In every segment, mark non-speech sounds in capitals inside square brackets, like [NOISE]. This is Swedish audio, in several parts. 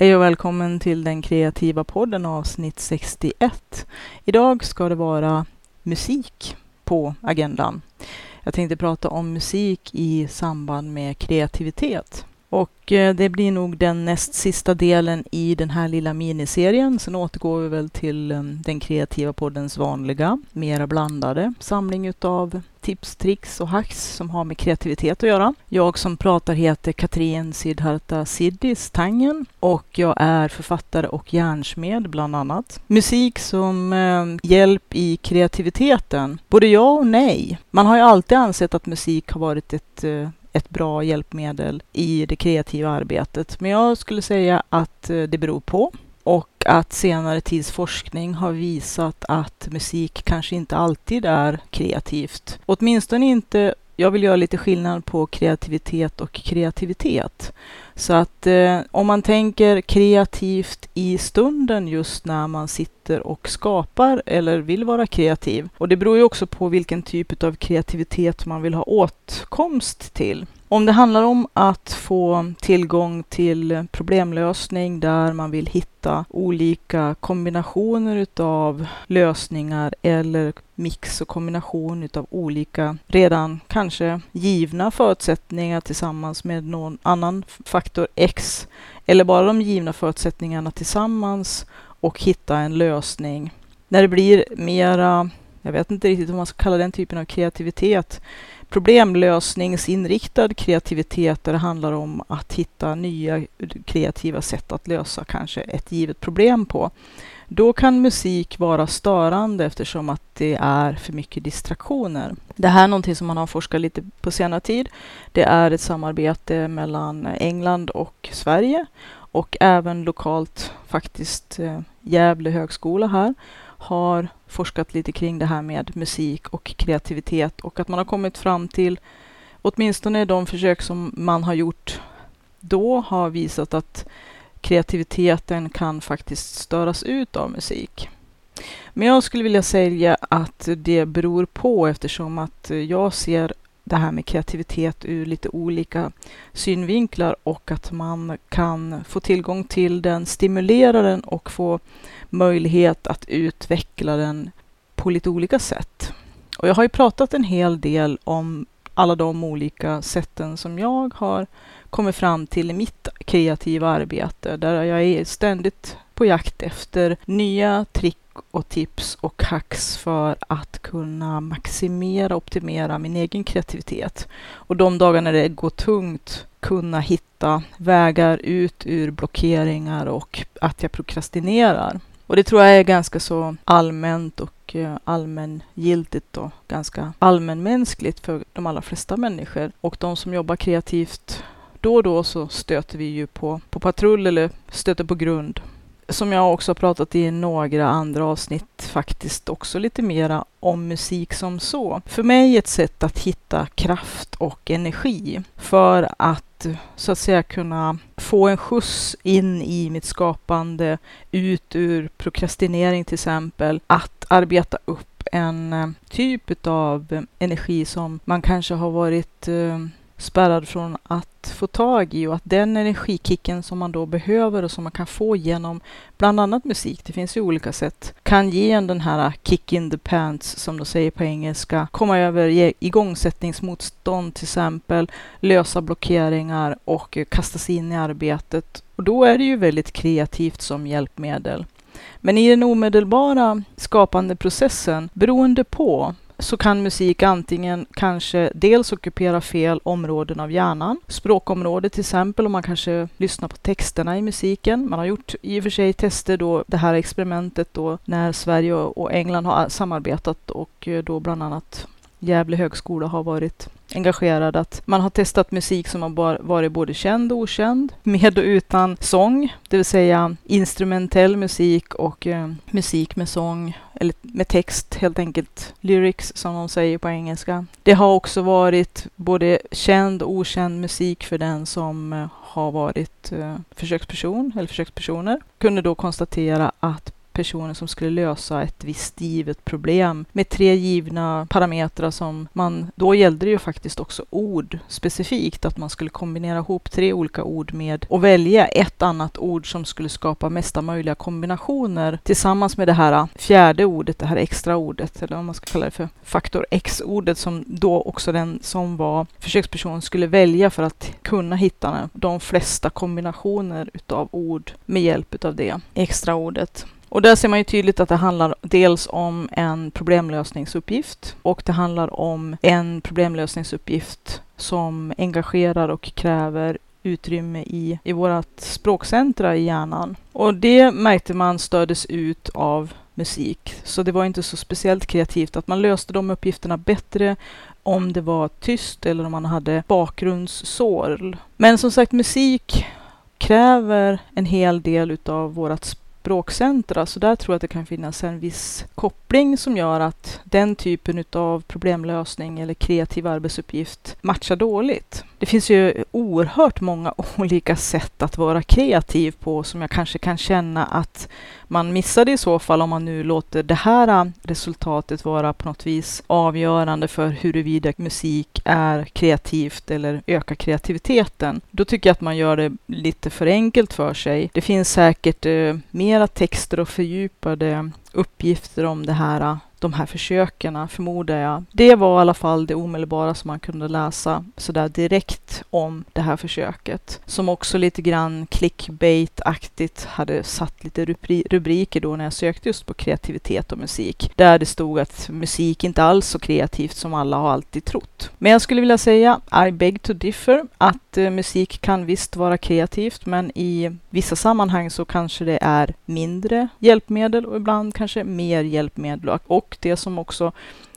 Hej och välkommen till den kreativa podden avsnitt 61. Idag ska det vara musik på agendan. Jag tänkte prata om musik i samband med kreativitet. Och eh, det blir nog den näst sista delen i den här lilla miniserien. Sen återgår vi väl till eh, den kreativa poddens vanliga, mera blandade samling utav tips, tricks och hacks som har med kreativitet att göra. Jag som pratar heter Katrin Sidharta Siddis Tangen och jag är författare och järnsmed bland annat. Musik som eh, hjälp i kreativiteten. Både ja och nej. Man har ju alltid ansett att musik har varit ett eh, ett bra hjälpmedel i det kreativa arbetet. Men jag skulle säga att eh, det beror på och att senare tids forskning har visat att musik kanske inte alltid är kreativt. Åtminstone inte jag vill göra lite skillnad på kreativitet och kreativitet. Så att eh, om man tänker kreativt i stunden just när man sitter och skapar eller vill vara kreativ. Och det beror ju också på vilken typ av kreativitet man vill ha åtkomst till. Om det handlar om att få tillgång till problemlösning där man vill hitta olika kombinationer utav lösningar eller mix och kombination utav olika redan kanske givna förutsättningar tillsammans med någon annan faktor X eller bara de givna förutsättningarna tillsammans och hitta en lösning. När det blir mera, jag vet inte riktigt om man ska kalla den typen av kreativitet, problemlösningsinriktad kreativitet där det handlar om att hitta nya kreativa sätt att lösa kanske ett givet problem på. Då kan musik vara störande eftersom att det är för mycket distraktioner. Det här är någonting som man har forskat lite på senare tid. Det är ett samarbete mellan England och Sverige och även lokalt faktiskt eh, Gävle högskola här har forskat lite kring det här med musik och kreativitet och att man har kommit fram till, åtminstone de försök som man har gjort då, har visat att kreativiteten kan faktiskt störas ut av musik. Men jag skulle vilja säga att det beror på eftersom att jag ser det här med kreativitet ur lite olika synvinklar och att man kan få tillgång till den, stimulera den och få möjlighet att utveckla den på lite olika sätt. Och jag har ju pratat en hel del om alla de olika sätten som jag har kommit fram till i mitt kreativa arbete, där jag är ständigt på jakt efter nya trick och tips och hacks för att kunna maximera och optimera min egen kreativitet. Och de dagar när det går tungt kunna hitta vägar ut ur blockeringar och att jag prokrastinerar. Och det tror jag är ganska så allmänt och eh, allmängiltigt och ganska allmänmänskligt för de allra flesta människor. Och de som jobbar kreativt, då och då så stöter vi ju på, på patrull eller stöter på grund som jag också har pratat i några andra avsnitt faktiskt också lite mera om musik som så. För mig ett sätt att hitta kraft och energi för att så att säga kunna få en skjuts in i mitt skapande, ut ur prokrastinering till exempel, att arbeta upp en eh, typ av energi som man kanske har varit eh, spärrad från att få tag i och att den energikicken som man då behöver och som man kan få genom bland annat musik, det finns ju olika sätt, kan ge en den här kick in the pants som de säger på engelska, komma över igångsättningsmotstånd till exempel, lösa blockeringar och kasta sig in i arbetet. Och då är det ju väldigt kreativt som hjälpmedel. Men i den omedelbara skapande processen, beroende på så kan musik antingen kanske dels ockupera fel områden av hjärnan, språkområdet till exempel, om man kanske lyssnar på texterna i musiken. Man har gjort i och för sig tester då, det här experimentet då, när Sverige och England har samarbetat och eh, då bland annat Gävle högskola har varit engagerad. Att man har testat musik som har varit både känd och okänd, med och utan sång, det vill säga instrumentell musik och eh, musik med sång, eller med text helt enkelt, lyrics som de säger på engelska. Det har också varit både känd och okänd musik för den som eh, har varit eh, försöksperson eller försökspersoner. Kunde då konstatera att personer som skulle lösa ett visst givet problem med tre givna parametrar som man, då gällde det ju faktiskt också ord specifikt, att man skulle kombinera ihop tre olika ord med och välja ett annat ord som skulle skapa mesta möjliga kombinationer tillsammans med det här fjärde ordet, det här extra ordet, eller vad man ska kalla det för faktor X-ordet som då också den som var försöksperson skulle välja för att kunna hitta de flesta kombinationer utav ord med hjälp utav det extra ordet. Och där ser man ju tydligt att det handlar dels om en problemlösningsuppgift och det handlar om en problemlösningsuppgift som engagerar och kräver utrymme i, i vårt språkcentra i hjärnan. Och det märkte man stördes ut av musik. Så det var inte så speciellt kreativt att man löste de uppgifterna bättre om det var tyst eller om man hade bakgrundssorl. Men som sagt, musik kräver en hel del utav vårt språkcentra, så där tror jag att det kan finnas en viss koppling som gör att den typen av problemlösning eller kreativ arbetsuppgift matchar dåligt. Det finns ju oerhört många [LAUGHS] olika sätt att vara kreativ på som jag kanske kan känna att man missade i så fall om man nu låter det här äh, resultatet vara på något vis avgörande för huruvida musik är kreativt eller ökar kreativiteten. Då tycker jag att man gör det lite för enkelt för sig. Det finns säkert eh, mera texter och fördjupade uppgifter om det här de här försöken, förmodar jag. Det var i alla fall det omedelbara som man kunde läsa sådär direkt om det här försöket. Som också lite grann clickbait-aktigt hade satt lite rubriker då när jag sökte just på kreativitet och musik. Där det stod att musik inte alls så kreativt som alla har alltid trott. Men jag skulle vilja säga, I beg to differ, att eh, musik kan visst vara kreativt, men i vissa sammanhang så kanske det är mindre hjälpmedel och ibland kanske mer hjälpmedel. Och och det som också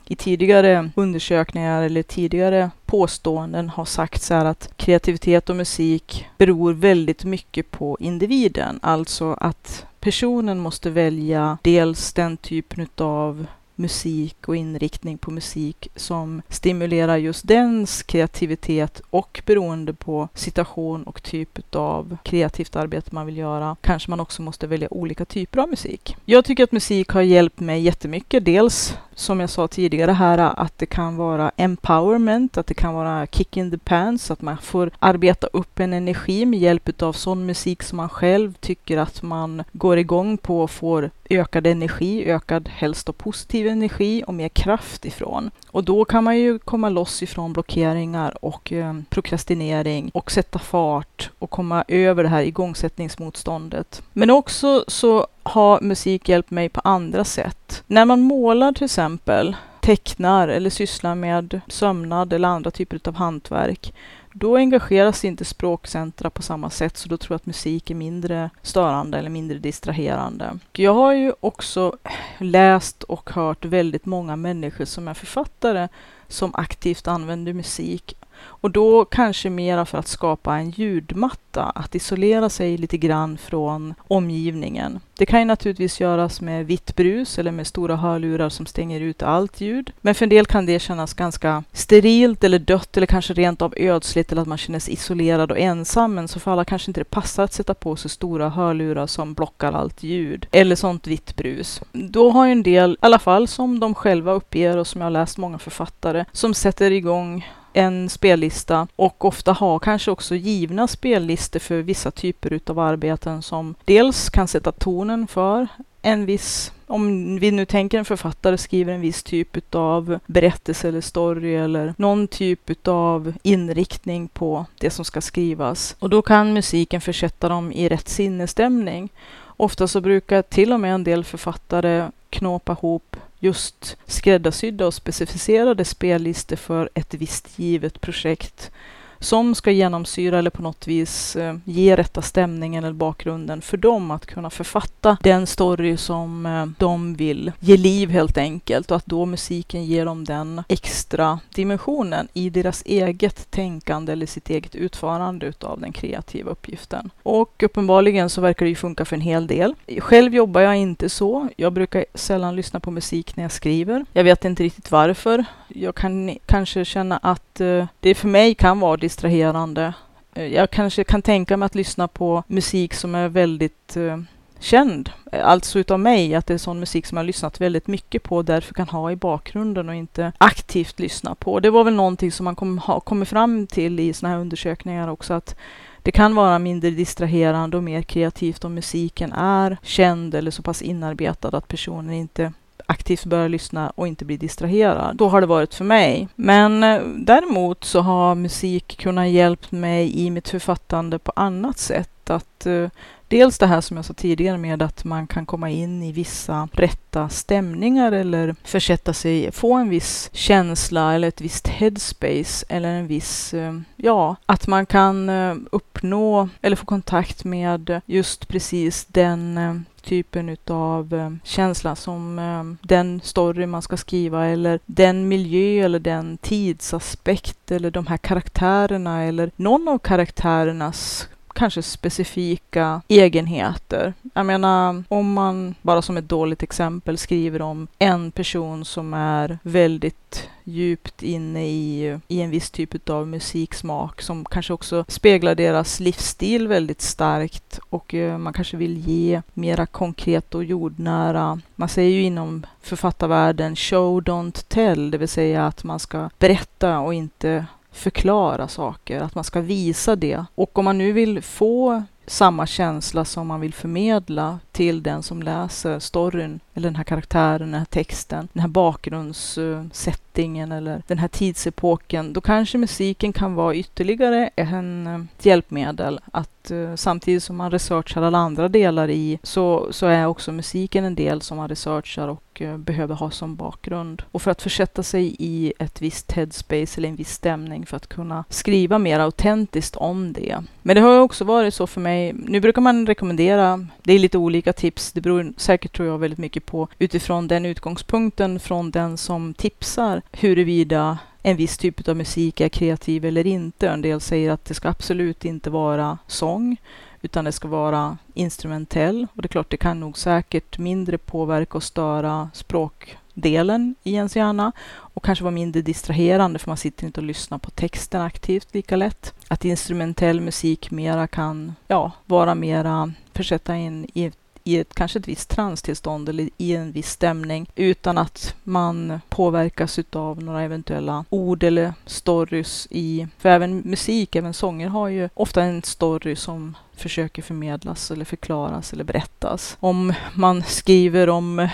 i tidigare undersökningar eller tidigare påståenden har sagts är att kreativitet och musik beror väldigt mycket på individen. Alltså att personen måste välja dels den typen av musik och inriktning på musik som stimulerar just dens kreativitet och beroende på situation och typ av kreativt arbete man vill göra kanske man också måste välja olika typer av musik. Jag tycker att musik har hjälpt mig jättemycket. Dels som jag sa tidigare här, att det kan vara empowerment, att det kan vara kick in the pants, att man får arbeta upp en energi med hjälp av sån musik som man själv tycker att man går igång på och får ökad energi, ökad helst och positiv energi och mer kraft ifrån. Och då kan man ju komma loss ifrån blockeringar och eh, prokrastinering och sätta fart och komma över det här igångsättningsmotståndet. Men också så har musik hjälpt mig på andra sätt. När man målar till exempel, tecknar eller sysslar med sömnad eller andra typer av hantverk, då engageras inte språkcentra på samma sätt, så då tror jag att musik är mindre störande eller mindre distraherande. Jag har ju också läst och hört väldigt många människor som är författare som aktivt använder musik och då kanske mera för att skapa en ljudmatta, att isolera sig lite grann från omgivningen. Det kan ju naturligtvis göras med vitt brus eller med stora hörlurar som stänger ut allt ljud. Men för en del kan det kännas ganska sterilt eller dött eller kanske rent av ödsligt eller att man känner sig isolerad och ensam. Men så för alla kanske inte det passar att sätta på sig stora hörlurar som blockar allt ljud eller sånt vitt brus. Då har ju en del, i alla fall som de själva uppger och som jag har läst många författare, som sätter igång en spellista och ofta har kanske också givna spellistor för vissa typer utav arbeten som dels kan sätta tonen för en viss om vi nu tänker en författare skriver en viss typ av berättelse eller story eller någon typ av inriktning på det som ska skrivas. Och då kan musiken försätta dem i rätt sinnesstämning. Ofta så brukar till och med en del författare knåpa ihop just skräddarsydda och specificerade spellistor för ett visst givet projekt som ska genomsyra eller på något vis eh, ge rätta stämningen eller bakgrunden för dem att kunna författa den story som eh, de vill ge liv helt enkelt och att då musiken ger dem den extra dimensionen i deras eget tänkande eller sitt eget utförande utav den kreativa uppgiften. Och uppenbarligen så verkar det ju funka för en hel del. Själv jobbar jag inte så. Jag brukar sällan lyssna på musik när jag skriver. Jag vet inte riktigt varför. Jag kan kanske känna att eh, det för mig kan vara distraherande. Eh, jag kanske kan tänka mig att lyssna på musik som är väldigt eh, känd, alltså utav mig, att det är sån musik som jag lyssnat väldigt mycket på och därför kan ha i bakgrunden och inte aktivt lyssna på. Det var väl någonting som man kom, ha kommit fram till i såna här undersökningar också, att det kan vara mindre distraherande och mer kreativt om musiken är känd eller så pass inarbetad att personen inte aktivt börja lyssna och inte bli distraherad. Då har det varit för mig. Men eh, däremot så har musik kunnat hjälpt mig i mitt författande på annat sätt. Att eh, Dels det här som jag sa tidigare med att man kan komma in i vissa rätta stämningar eller försätta sig, få en viss känsla eller ett visst headspace eller en viss, eh, ja, att man kan uppnå eller få kontakt med just precis den typen utav eh, känsla som eh, den story man ska skriva eller den miljö eller den tidsaspekt eller de här karaktärerna eller någon av karaktärernas kanske specifika egenheter. Jag menar, om man bara som ett dåligt exempel skriver om en person som är väldigt djupt inne i, i en viss typ av musiksmak som kanske också speglar deras livsstil väldigt starkt och eh, man kanske vill ge mera konkret och jordnära. Man säger ju inom författarvärlden show don't tell, det vill säga att man ska berätta och inte förklara saker, att man ska visa det. Och om man nu vill få samma känsla som man vill förmedla till den som läser storyn, eller den här karaktären, den här texten, den här bakgrundssättningen eller den här tidsepoken, då kanske musiken kan vara ytterligare en eh, hjälpmedel att eh, samtidigt som man researchar alla andra delar i så, så är också musiken en del som man researchar och eh, behöver ha som bakgrund. Och för att försätta sig i ett visst headspace eller en viss stämning för att kunna skriva mer autentiskt om det. Men det har också varit så för mig. Nu brukar man rekommendera, det är lite olika tips, det beror säkert tror jag väldigt mycket på utifrån den utgångspunkten från den som tipsar huruvida en viss typ av musik är kreativ eller inte. En del säger att det ska absolut inte vara sång utan det ska vara instrumentell. Och det är klart, det kan nog säkert mindre påverka och störa språkdelen i ens hjärna och kanske vara mindre distraherande för man sitter inte och lyssnar på texten aktivt lika lätt. Att instrumentell musik mera kan ja, vara mera försätta in i ett i ett, kanske ett visst transtillstånd eller i en viss stämning utan att man påverkas av några eventuella ord eller stories i... För även musik, även sånger har ju ofta en story som försöker förmedlas eller förklaras eller berättas. Om man skriver om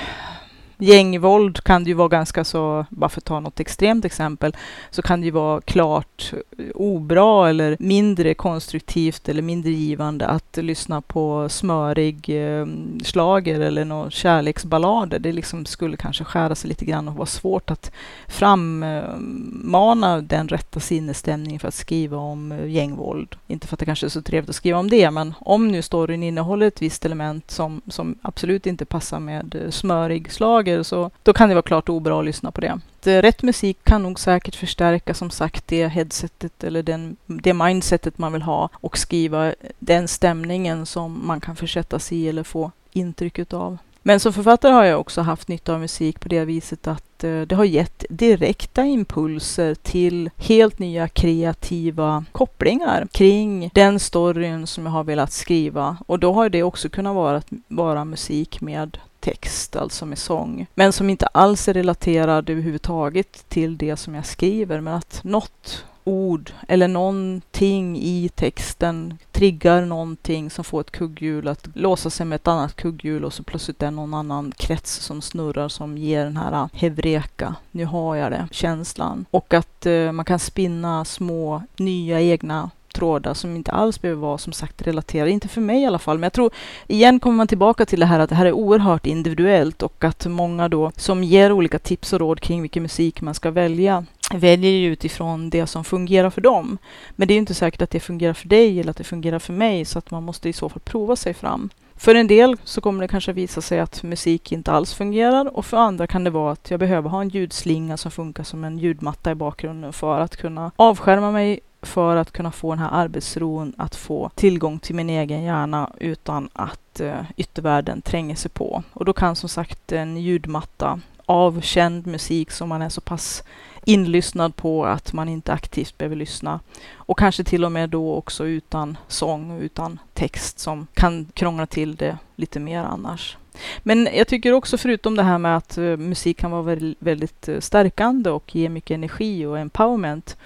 gängvåld kan det ju vara ganska så, bara för att ta något extremt exempel, så kan det ju vara klart obra eller mindre konstruktivt eller mindre givande att lyssna på smörig eh, slager eller några kärleksballader. Det liksom skulle kanske skära sig lite grann och vara svårt att frammana den rätta sinnesstämningen för att skriva om eh, gängvåld. Inte för att det kanske är så trevligt att skriva om det, men om nu storyn innehåller ett visst element som, som absolut inte passar med eh, smörig slager saker så då kan det vara klart obra att lyssna på det. Eh, rätt musik kan nog säkert förstärka som sagt det headsetet eller den, det mindsetet man vill ha och skriva den stämningen som man kan försätta sig i eller få intryck av. Men som författare har jag också haft nytta av musik på det viset att eh, det har gett direkta impulser till helt nya kreativa kopplingar kring den storyn som jag har velat skriva. Och då har det också kunnat vara, vara musik med text, alltså med sång, men som inte alls är relaterad överhuvudtaget till det som jag skriver, men att något ord eller någonting i texten triggar någonting som får ett kugghjul att låsa sig med ett annat kugghjul och så plötsligt är det någon annan krets som snurrar som ger den här hevreka, nu har jag det, känslan. Och att eh, man kan spinna små nya egna trådar som inte alls behöver vara som sagt relaterade, inte för mig i alla fall. Men jag tror igen kommer man tillbaka till det här att det här är oerhört individuellt och att många då som ger olika tips och råd kring vilken musik man ska välja väljer ju utifrån det som fungerar för dem. Men det är inte säkert att det fungerar för dig eller att det fungerar för mig så att man måste i så fall prova sig fram. För en del så kommer det kanske visa sig att musik inte alls fungerar och för andra kan det vara att jag behöver ha en ljudslinga som funkar som en ljudmatta i bakgrunden för att kunna avskärma mig för att kunna få den här arbetsron, att få tillgång till min egen hjärna utan att eh, yttervärlden tränger sig på. Och då kan som sagt en ljudmatta av känd musik som man är så pass inlyssnad på att man inte aktivt behöver lyssna. Och kanske till och med då också utan sång och utan text som kan krångla till det lite mer annars. Men jag tycker också förutom det här med att eh, musik kan vara väldigt, eh, stärkande och ge mycket energi och empowerment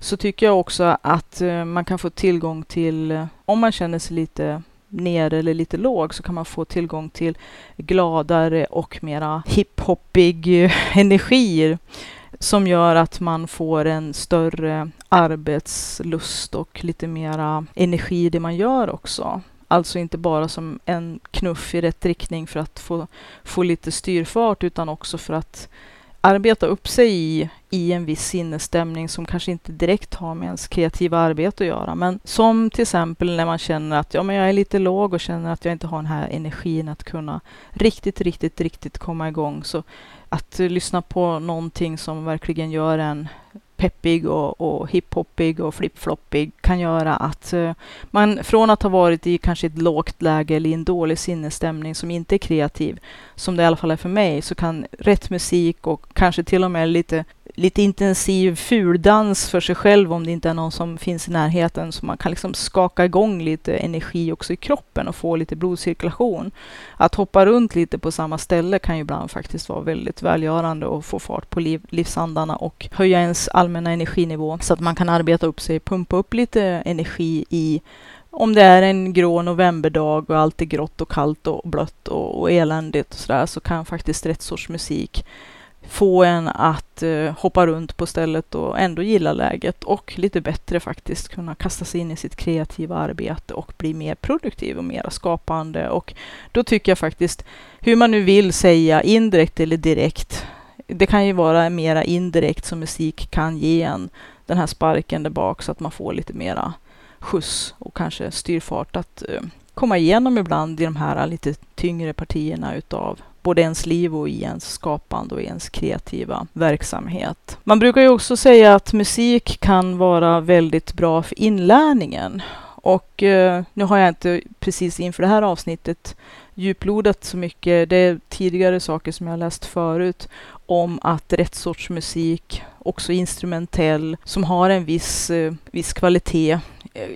så tycker jag också att eh, man kan få tillgång till, eh, om man känner sig lite ner eller lite låg så kan man få tillgång till gladare och mera hiphoppig eh, energier som gör att man får en större arbetslust och lite mera energi i det man gör också. Alltså inte bara som en knuff i rätt riktning för att få, få lite styrfart utan också för att arbeta upp sig i, i en viss sinnesstämning som kanske inte direkt har med ens kreativa arbete att göra. Men som till exempel när man känner att ja, men jag är lite låg och känner att jag inte har den här energin att kunna riktigt, riktigt, riktigt komma igång. Så att lyssna på någonting som verkligen gör en peppig och, och hiphoppig och flipfloppig kan göra att eh, man från att ha varit i kanske ett lågt läge eller i en dålig sinnesstämning som inte är kreativ, som det i alla fall är för mig, så kan rätt musik och kanske till och med lite lite intensiv fuldans för sig själv om det inte är någon som finns i närheten så man kan liksom skaka igång lite energi också i kroppen och få lite blodcirkulation. Att hoppa runt lite på samma ställe kan ju ibland faktiskt vara väldigt välgörande och få fart på liv, livsandarna och höja ens allmänna energinivå så att man kan arbeta upp sig, pumpa upp lite energi i om det är en grå novemberdag och allt är grått och kallt och blött och, och eländigt och sådär så kan faktiskt rätt sorts musik få en att eh, hoppa runt på stället och ändå gilla läget och lite bättre faktiskt kunna kasta sig in i sitt kreativa arbete och bli mer produktiv och mera skapande. Och då tycker jag faktiskt, hur man nu vill säga, indirekt eller direkt, det kan ju vara mera indirekt som musik kan ge en den här sparken där bak så att man får lite mera skjuts och kanske styrfart att eh, komma igenom ibland i de här lite tyngre partierna utav både ens liv och i ens skapande och i ens kreativa verksamhet. Man brukar ju också säga att musik kan vara väldigt bra för inlärningen. Och eh, nu har jag inte precis inför det här avsnittet djuplodat så mycket. Det är tidigare saker som jag läst förut om att rätt sorts musik, också instrumentell, som har en viss, eh, viss kvalitet,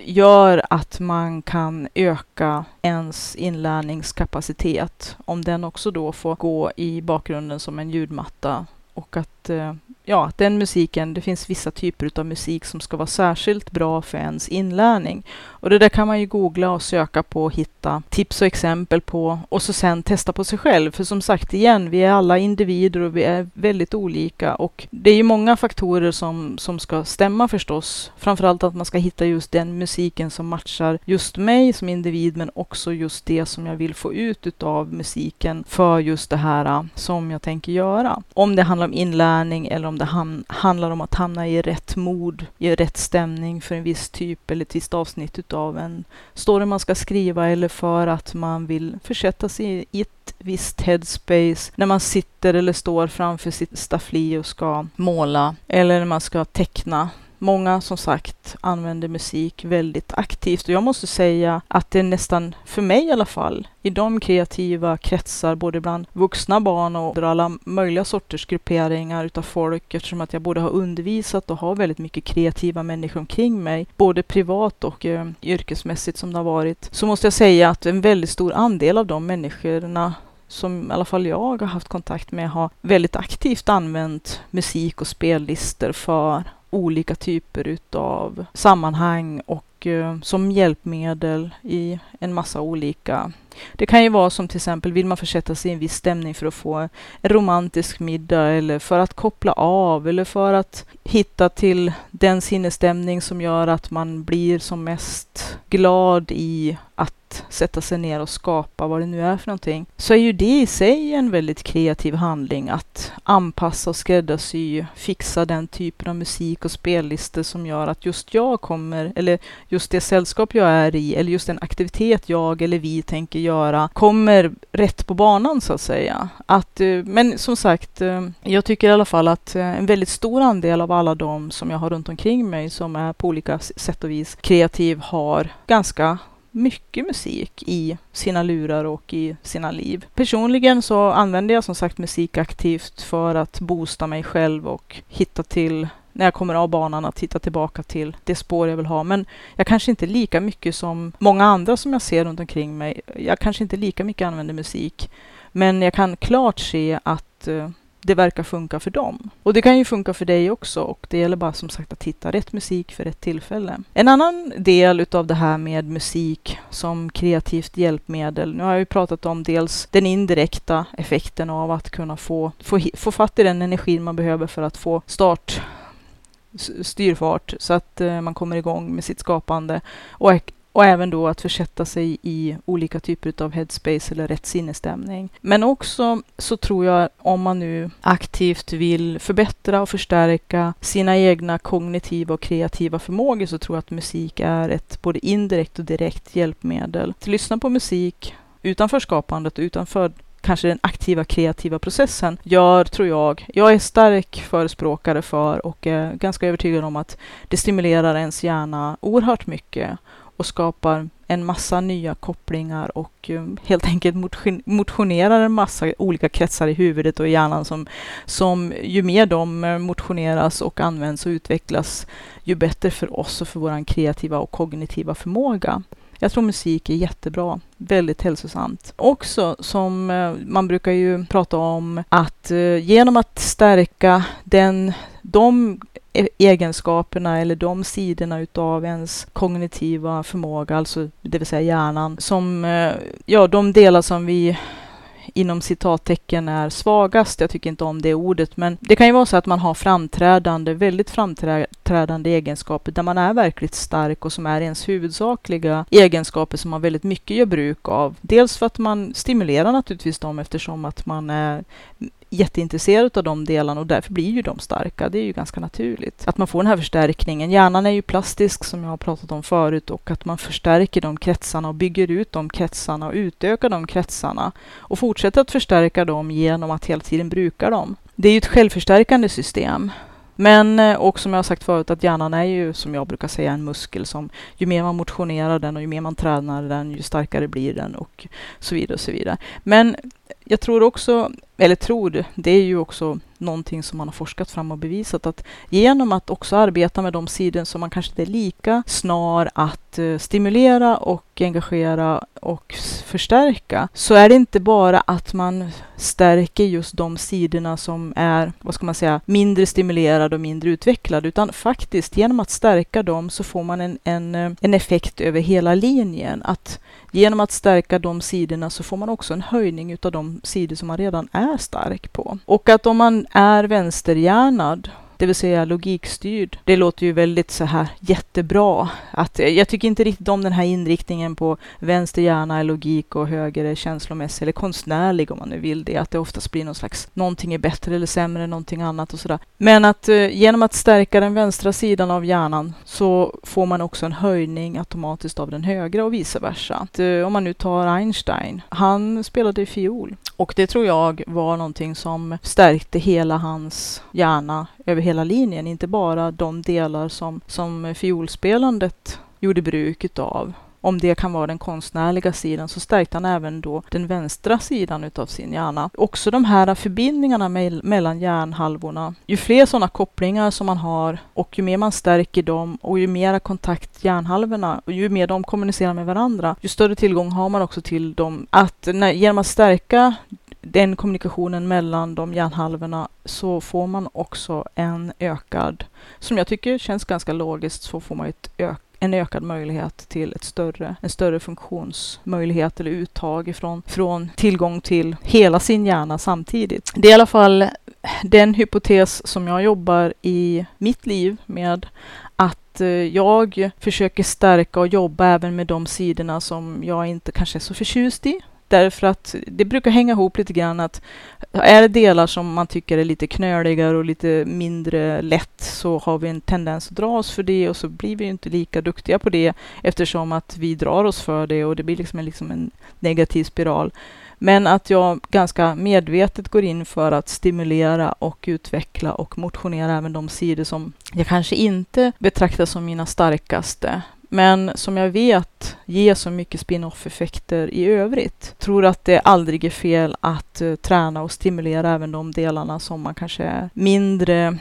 gör att man kan öka ens inlärningskapacitet. Om den också då får gå i bakgrunden som en ljudmatta och att eh, ja, den musiken, det finns vissa typer av musik som ska vara särskilt bra för ens inlärning. Och det där kan man ju googla och söka på och hitta tips och exempel på och så sen testa på sig själv. För som sagt igen, vi är alla individer och vi är väldigt olika och det är ju många faktorer som, som ska stämma förstås. Framförallt att man ska hitta just den musiken som matchar just mig som individ men också just det som jag vill få ut utav musiken för just det här äh, som jag tänker göra. Om det handlar om inlärning eller om om det handlar om att hamna i rätt mod, i rätt stämning för en viss typ eller ett visst avsnitt utav en story man ska skriva eller för att man vill försätta sig i ett visst headspace när man sitter eller står framför sitt staffli och ska måla eller när man ska teckna. Många som sagt använder musik väldigt aktivt. Och jag måste säga att det är nästan, för mig i alla fall, i de kreativa kretsar, både bland vuxna barn och alla möjliga sorters grupperingar utav folk, eftersom att jag både har undervisat och har väldigt mycket kreativa människor omkring mig, både privat och eh, yrkesmässigt som det har varit, så måste jag säga att en väldigt stor andel av de människorna som i alla fall jag har haft kontakt med har väldigt aktivt använt musik och spellistor för olika typer utav sammanhang och eh, som hjälpmedel i en massa olika det kan ju vara som till exempel, vill man försätta sig i en viss stämning för att få en romantisk middag eller för att koppla av eller för att hitta till den sinnesstämning som gör att man blir som mest glad i att sätta sig ner och skapa vad det nu är för någonting, så är ju det i sig en väldigt kreativ handling att anpassa och skräddarsy, fixa den typen av musik och spellistor som gör att just jag kommer, eller just det sällskap jag är i, eller just den aktivitet jag eller vi tänker göra, kommer rätt på banan så att säga. Att, eh, men som sagt, eh, jag tycker i alla fall att eh, en väldigt stor andel av alla de som jag har runt omkring mig som är på olika sätt och vis kreativ har ganska mycket musik i sina lurar och i sina liv. Personligen så använder jag som sagt musik aktivt för att boosta mig själv och hitta till när jag kommer av banan att hitta tillbaka till det spår jag vill ha. Men jag kanske inte lika mycket som många andra som jag ser runt omkring mig. Jag kanske inte lika mycket använder musik. Men jag kan klart se att eh, det verkar funka för dem. Och det kan ju funka för dig också och det gäller bara som sagt att hitta rätt musik för rätt tillfälle. En annan del utav det här med musik som kreativt hjälpmedel. Nu har jag ju pratat om dels den indirekta effekten av att kunna få, få, få fatt i den energin man behöver för att få start styrfart så att eh, man kommer igång med sitt skapande och och även då att försätta sig i olika typer av headspace eller rätt sinnesstämning. Men också så tror jag om man nu aktivt vill förbättra och förstärka sina egna kognitiva och kreativa förmågor så tror jag att musik är ett både indirekt och direkt hjälpmedel. Att lyssna på musik utanför skapandet och utanför kanske den aktiva kreativa processen gör, tror jag, jag är stark förespråkare för och är ganska övertygad om att det stimulerar ens hjärna oerhört mycket och skapar en massa nya kopplingar och um, helt enkelt motionerar en massa olika kretsar i huvudet och i hjärnan som, som ju mer de eh, motioneras och används och utvecklas, ju bättre för oss och för vår kreativa och kognitiva förmåga. Jag tror musik är jättebra, väldigt hälsosamt. Också som eh, man brukar ju prata om att eh, genom att stärka den, de e-, egenskaperna eller de sidorna utav ens kognitiva förmåga, alltså det vill säga hjärnan, som, eh, ja, de delar som vi inom citattecken är svagast. Jag tycker inte om det ordet, men det kan ju vara så att man har framträdande, väldigt framträdande egenskaper där man är verkligt stark och som är ens huvudsakliga egenskaper som man väldigt mycket gör bruk av. Dels för att man stimulerar naturligtvis dem eftersom att man är jätteintresserad av de delarna och därför blir ju de starka. Det är ju ganska naturligt. Att man får den här förstärkningen. Hjärnan är ju plastisk som jag har pratat om förut och att man förstärker de kretsarna och bygger ut de kretsarna och utökar de kretsarna och fortsätter att förstärka dem genom att hela tiden bruka dem. Det är ju ett självförstärkande system. Men eh, och som jag har sagt förut att hjärnan är ju som jag brukar säga en muskel som ju mer man motionerar den och ju mer man tränar den ju starkare blir den och så vidare och så vidare. Men jag tror också, eller tror, det är ju också någonting som man har forskat fram och bevisat att genom att också arbeta med de sidor som man kanske inte är lika snar att eh, stimulera och engagera och förstärka så är det inte bara att man stärker just de sidorna som är, vad ska man säga, mindre stimulerade och mindre utvecklade utan faktiskt genom att stärka dem så får man en, en, eh, en effekt över hela linjen. Att Genom att stärka de sidorna så får man också en höjning utav de sidor som man redan är stark på. Och att om man är vänsterhjärnad det vill säga logikstyrd. Det låter ju väldigt så här jättebra. Att, eh, jag tycker inte riktigt om den här inriktningen på vänster hjärna är logik och höger är känslomässig eller konstnärlig om man nu vill det. Att det oftast blir någon slags någonting är bättre eller sämre än någonting annat och sådär. Men att eh, genom att stärka den vänstra sidan av hjärnan så får man också en höjning automatiskt av den högra och vice versa. Att, eh, om man nu tar Einstein, han spelade fiol och det tror jag var någonting som stärkte hela hans hjärna över hela linjen, inte bara de delar som, som fiolspelandet gjorde bruk utav. Om det kan vara den konstnärliga sidan så stärkte han även då den vänstra sidan utav sin hjärna. Också de här förbindningarna mellan hjärnhalvorna. Ju fler sådana kopplingar som man har och ju mer man stärker dem och ju mera kontakt hjärnhalvorna och ju mer de kommunicerar med varandra, ju större tillgång har man också till dem. Att när, genom att stärka den kommunikationen mellan de hjärnhalvorna så får man också en ökad, som jag tycker känns ganska logiskt, så får man ett ökat en ökad möjlighet till ett större, en större funktionsmöjlighet eller uttag ifrån, från tillgång till hela sin hjärna samtidigt. Det är i alla fall den hypotes som jag jobbar i mitt liv med att eh, jag försöker stärka och jobba även med de sidorna som jag inte kanske är så förtjust i Därför att det brukar hänga ihop lite grann att är det delar som man tycker är lite knöligare och lite mindre lätt så har vi en tendens att dra oss för det och så blir vi inte lika duktiga på det eftersom att vi drar oss för det och det blir liksom en, liksom en negativ spiral. Men att jag ganska medvetet går in för att stimulera och utveckla och motionera även de sidor som jag kanske inte betraktar som mina starkaste, men som jag vet ger så mycket spin-off-effekter i övrigt. Tror att det aldrig är fel att uh, träna och stimulera även de delarna som man kanske är mindre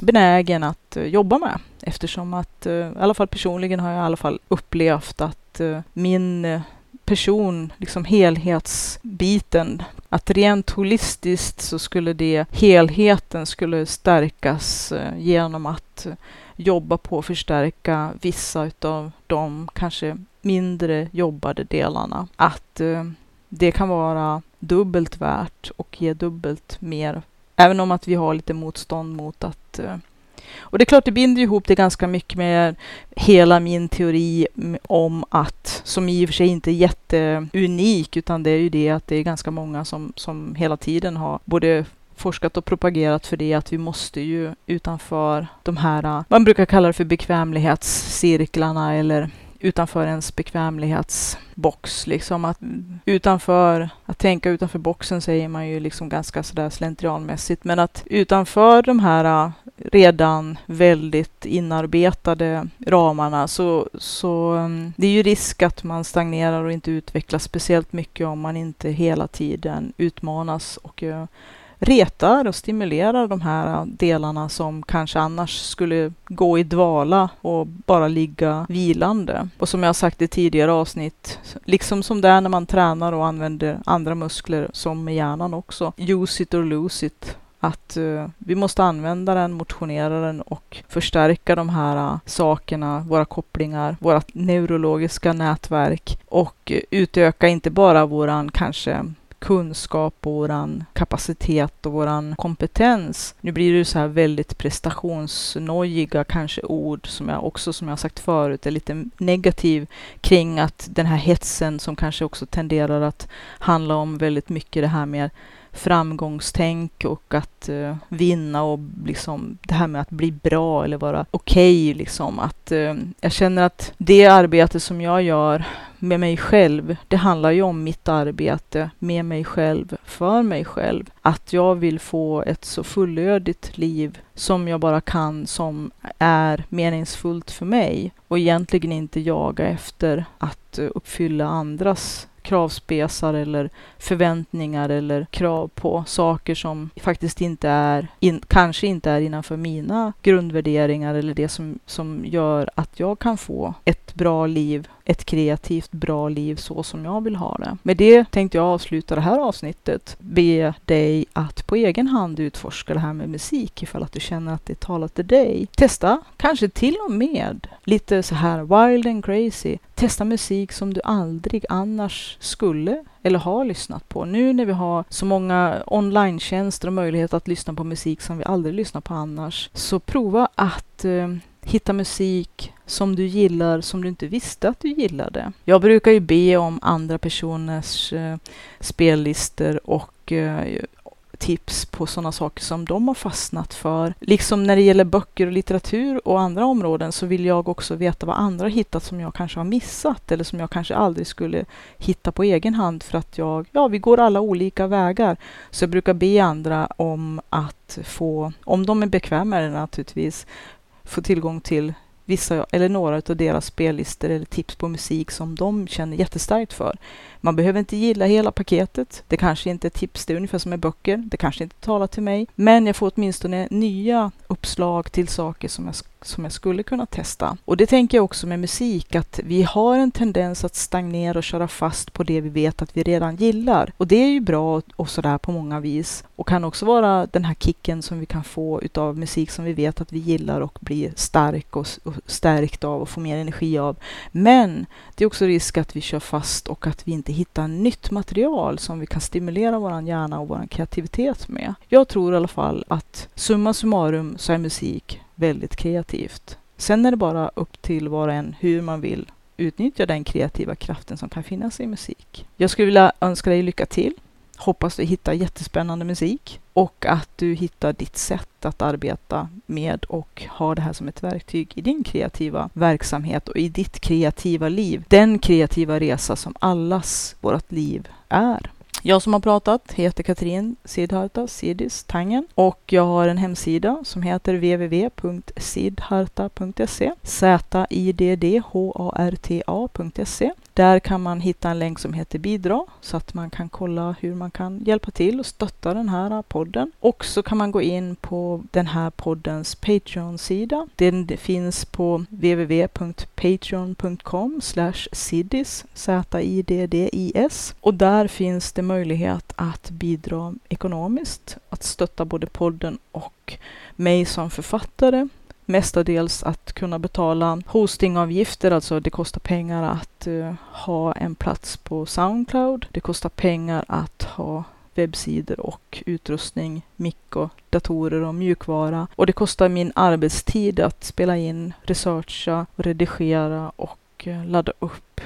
benägen att uh, jobba med. Eftersom att, uh, i alla fall personligen har jag i alla fall upplevt att min person, liksom helhetsbiten. Att rent holistiskt så skulle det, helheten skulle stärkas genom att jobba på att förstärka vissa utav de kanske mindre jobbade delarna. Att eh, det kan vara dubbelt värt och ge dubbelt mer. Även om att vi har lite motstånd mot att eh, och det är klart, det binder ihop det ganska mycket med hela min teori om att, som i och för sig inte är jätteunik, utan det är ju det att det är ganska många som, som hela tiden har både forskat och propagerat för det att vi måste ju utanför de här, man brukar kalla det för bekvämlighetscirklarna eller utanför ens bekvämlighetsbox. Liksom att utanför, att tänka utanför boxen säger man ju liksom ganska sådär slentrianmässigt. Men att utanför de här redan väldigt inarbetade ramarna så, så mm, det är ju risk att man stagnerar och inte utvecklas speciellt mycket om man inte hela tiden utmanas och eh, retar och stimulerar de här delarna som kanske annars skulle gå i dvala och bara ligga vilande. Och som jag sagt i tidigare avsnitt, liksom som det är när man tränar och använder andra muskler som med hjärnan också, use it or lose it att uh, vi måste använda den, motionera den och förstärka de här uh, sakerna, våra kopplingar, våra neurologiska nätverk och uh, utöka inte bara våran kanske kunskap och våran kapacitet och våran kompetens. Nu blir det så här väldigt prestationsnojiga kanske ord som jag också, som jag sagt förut, är lite negativ kring att den här hetsen som kanske också tenderar att handla om väldigt mycket det här med framgångstänk och att eh, vinna och liksom det här med att bli bra eller vara okej. Okay, liksom. Att, eh, jag känner att det arbete som jag gör med mig själv, det handlar ju om mitt arbete med mig själv, för mig själv. Att jag vill få ett så fullödigt liv som jag bara kan, som är meningsfullt för mig och egentligen inte jaga efter att eh, uppfylla andras kravspesar eller förväntningar eller krav på saker som faktiskt inte är, in, kanske inte är innanför mina grundvärderingar eller det som, som gör att jag kan få ett bra liv ett kreativt, bra liv så som jag vill ha det. Med det tänkte jag avsluta det här avsnittet. Be dig att på egen hand utforska det här med musik ifall att du känner att det talar till dig. Testa kanske till och med lite så här wild and crazy. Testa musik som du aldrig annars skulle eller har lyssnat på. Nu när vi har så många online-tjänster och möjlighet att lyssna på musik som vi aldrig lyssnar på annars, så prova att eh, hitta musik som du gillar som du inte visste att du gillade. Jag brukar ju be om andra personers eh, spellistor och eh, tips på sådana saker som de har fastnat för. Liksom när det gäller böcker och litteratur och andra områden så vill jag också veta vad andra har hittat som jag kanske har missat eller som jag kanske aldrig skulle hitta på egen hand för att jag, ja, vi går alla olika vägar. Så jag brukar be andra om att få, om de är bekväma med det naturligtvis, få tillgång till vissa eller några av deras spellistor eller tips på musik som de känner jättestarkt för. Man behöver inte gilla hela paketet. Det kanske inte är tips, det är ungefär som med böcker. Det kanske inte talar till mig. Men jag får åtminstone nya uppslag till saker som jag, som jag skulle kunna testa. Och det tänker jag också med musik, att vi har en tendens att stagnera och köra fast på det vi vet att vi redan gillar. Och det är ju bra och sådär på många vis. Och kan också vara den här kicken som vi kan få utav musik som vi vet att vi gillar och blir stark och, och stärkt av och får mer energi av. Men det är också risk att vi kör fast och att vi inte hitta nytt material som vi kan stimulera vår hjärna och vår kreativitet med. Jag tror i alla fall att summa summarum så är musik väldigt kreativt. Sen är det bara upp till var och en hur man vill utnyttja den kreativa kraften som kan finnas i musik. Jag skulle vilja önska dig lycka till. Hoppas du hittar jättespännande musik och att du hittar ditt sätt att arbeta med och ha det här som ett verktyg i din kreativa verksamhet och i ditt kreativa liv. Den kreativa resa som allas vårt liv är. Jag som har pratat heter Katrin Sidharta, Sidis Tangen och jag har en hemsida som heter www.sidharta.se Z-I-D-D-H-A-R-T-A.se där kan man hitta en länk som heter bidra så att man kan kolla hur man kan hjälpa till och stötta den här podden. Och så kan man gå in på den här poddens Patreon-sida. Den finns på www.patreon.com sidis, Z-I-D-D-I-S. Och där finns det möjlighet att bidra ekonomiskt, att stötta både podden och mig som författare. Mestadels att kunna betala hostingavgifter, alltså det kostar pengar att uh, ha en plats på Soundcloud. Det kostar pengar att ha webbsidor och utrustning, mick och datorer och mjukvara. Och det kostar min arbetstid att spela in, researcha, redigera och uh, ladda upp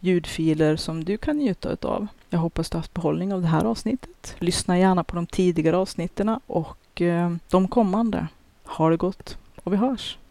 ljudfiler som du kan njuta av. Jag hoppas du har haft behållning av det här avsnittet. Lyssna gärna på de tidigare avsnitten och uh, de kommande. Ha det gott! Och vi hörs.